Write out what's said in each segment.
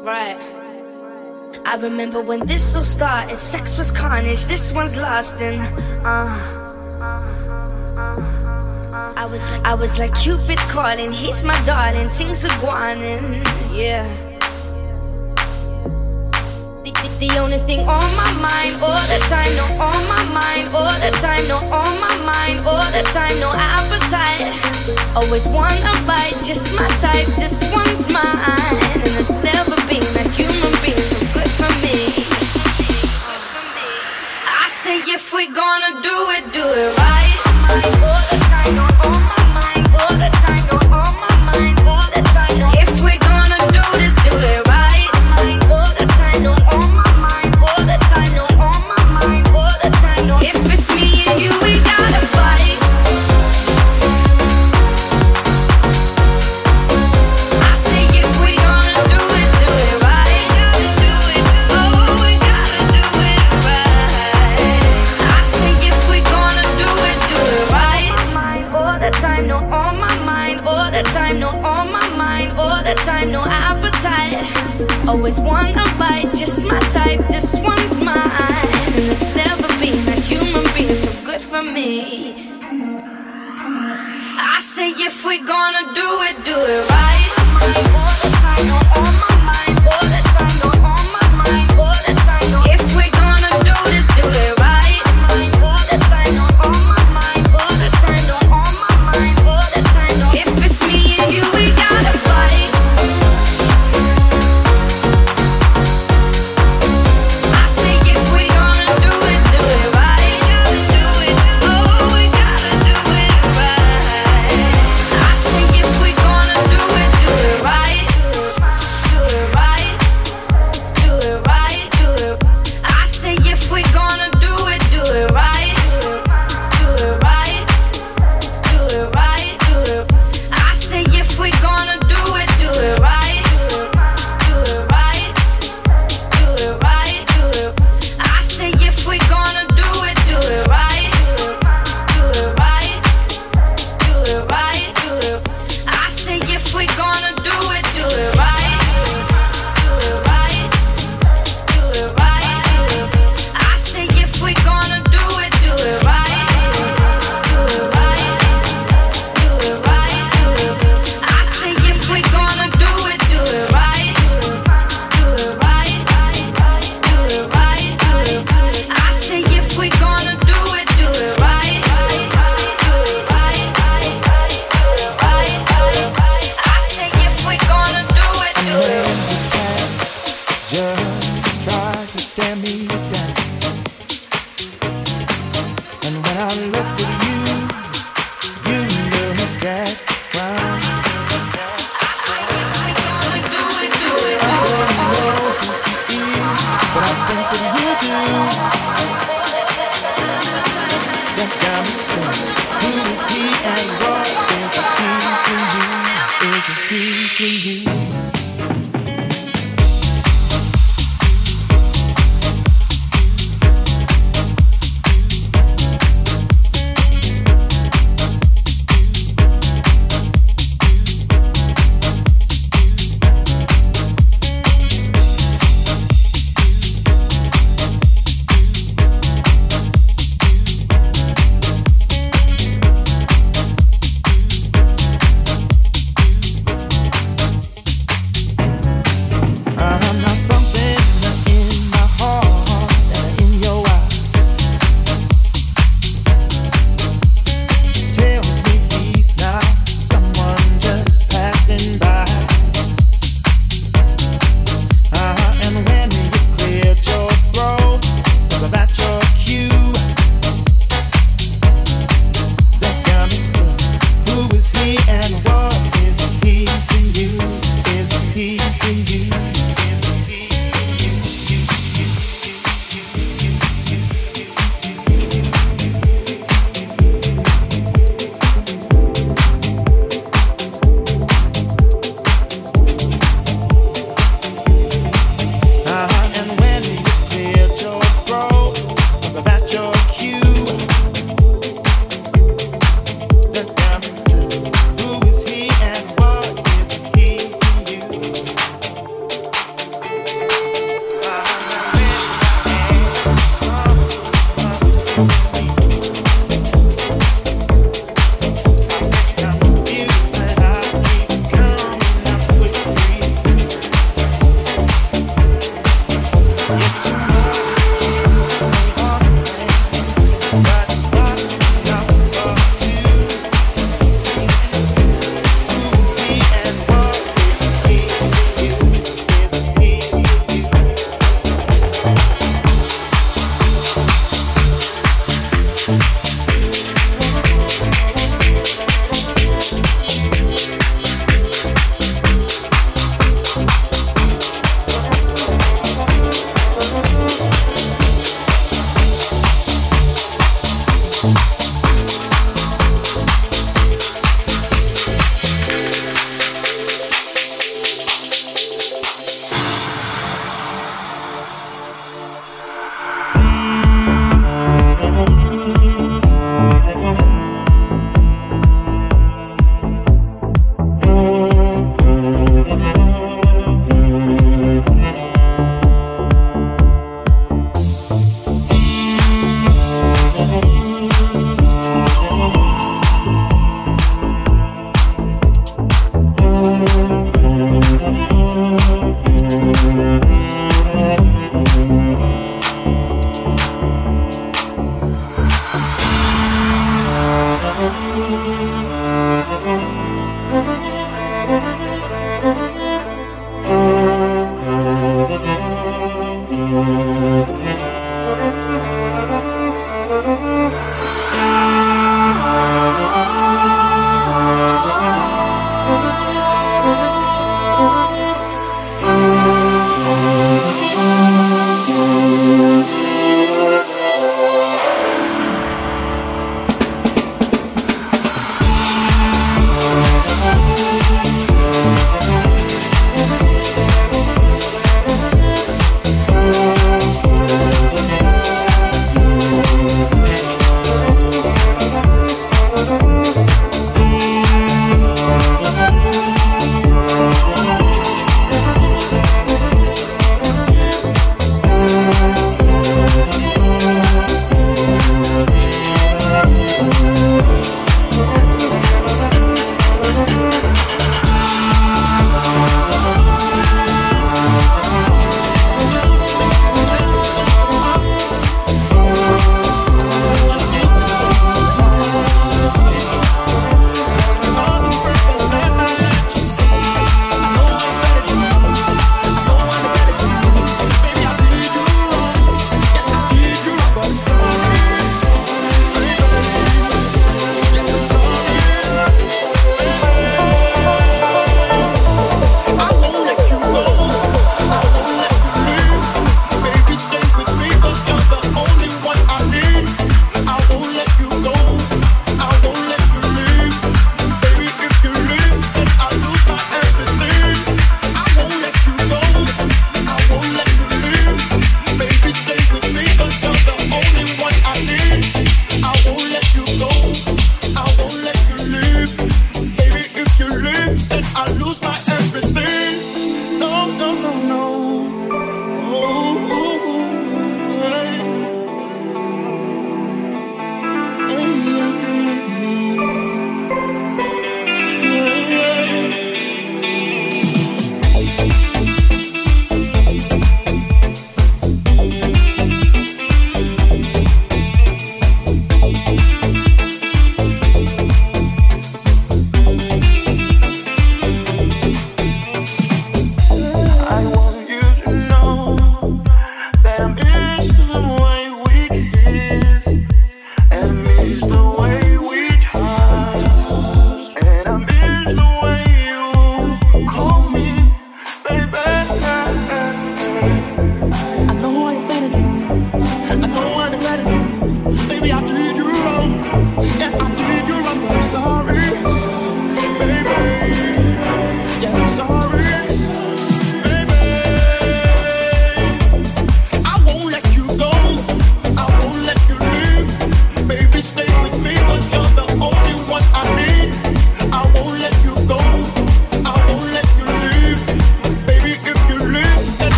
Right. I remember when this all started, sex was carnage, this one's lasting. Uh. uh, uh, uh I was like, I was like Cupid's calling, he's my darling, things are going. yeah. The, only thing on my mind all the time, no, on my mind all the time, no, on my mind all the time, no appetite. Always wanna bite, just my type, this one's mine, and it's never. If we're gonna do it, do it right. All the time, oh.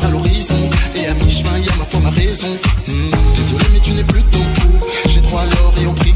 à l'horizon. Et à mi-chemin, y'a ma foi, ma raison. Hmm. Désolé, mais tu n'es plus ton coup. J'ai droit à l'or et au prix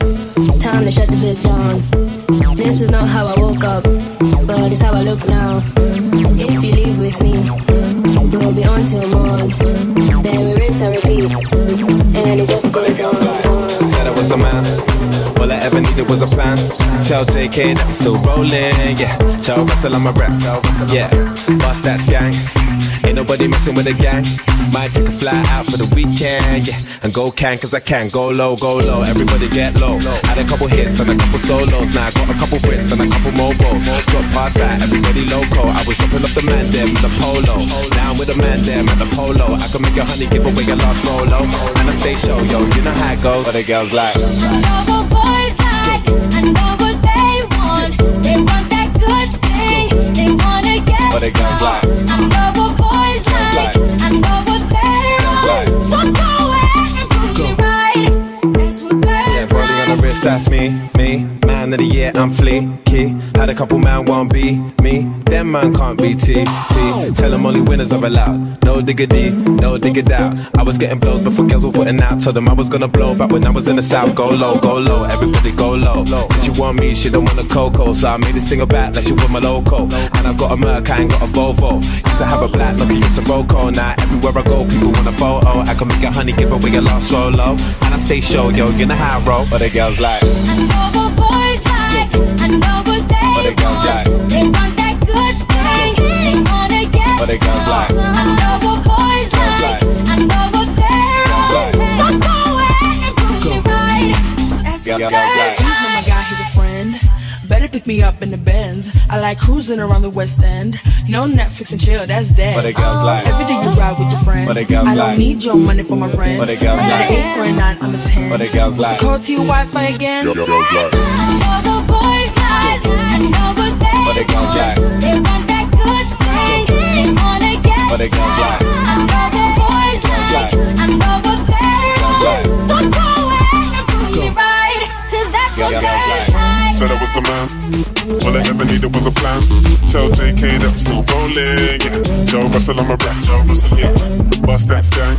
Time to shut this bitch down. This is not how I woke up, but it's how I look now. If you leave with me, we'll be on till morn. Then we rinse and repeat, and it just goes on. Said I was a man. All I ever needed was a plan. Tell JK that I'm still rolling, yeah. Tell Russell I'm a rep, yeah. Bust that skank. Ain't nobody messing with a gang. Might take a fly out for the weekend, yeah. And go Cannes, cause I can. Go low, go low, everybody get low. Had a couple hits and a couple solos. Now I got a couple Brits and a couple mobos. Drop past that, everybody loco. I was dropping up the man them with a polo. Down with the man them at the polo. I can make a honey give away your last rolo. And I stay show, yo, you know how it goes. But the girls like. Boys like, what they want. They want that good thing, they wanna get. But the girls like. of the year, I'm flaky. Had a couple man won't be me. Them man can't be t Tell them only winners are allowed. No diggity, no diggity out. I was getting blowed before girls were putting out. Told them I was gonna blow back when I was in the south. Go low, go low, everybody go low. Since she want me, she don't want a cocoa. So I made a single back like she want my loco. And I got a Merc, I ain't got a Volvo. Used to have a black, lucky it's a Roco. Now everywhere I go, people want a photo. I can make a honey, give away a lost solo. And I stay show, yo, you in the high road But the girls like. I know what boys like. I know what they What they girls like? want. They want that good thing. They wanna get What they girls some. I know what boys Girls like. like? I know what they're Girls on. like? So go ahead and prove me right. That's Girls good. like? He's not my guy, he's a friend. Better pick me up in the Benz. I like cruising around the West End. No Netflix and chill, that's dead. What they girls like? Every day you ride with your friends. What they girls I don't like? need your money for my rent. What they girls I'm like? eight or nine, I'm a ten. What they girls like? Call to your Wi-Fi again. I know what boys like. I know man. All I ever needed was a plan. Tell JK that I'm still rolling. Yeah. Joe Russell, I'm a rap. Joe Russell, yeah. Bust that gang.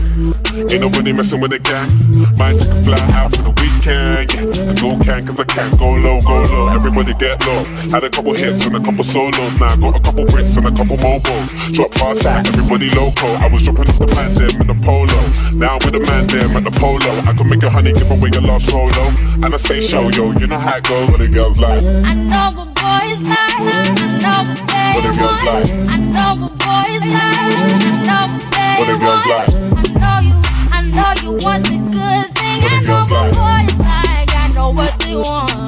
Ain't nobody messing with the gang. Might take a fly out for the weekend. Yeah. I go Cannes cause I can't Go low, go low. Everybody get low. Had a couple hits and a couple solos. Now I got a couple Brits and a couple MOBOs. Drop bars out, everybody loco. I was dropping off the man them in the polo. Now I'm with the man them at the polo. I could make a honey give away your last rolo. And I stay show, yo. You know how it goes. What the girls like. I know what boys like. I know what they What the girls want. like? I know what boys like. I know what they What want. like? I know you. I know you want the good thing. What I know what like? boys like. I know what they want.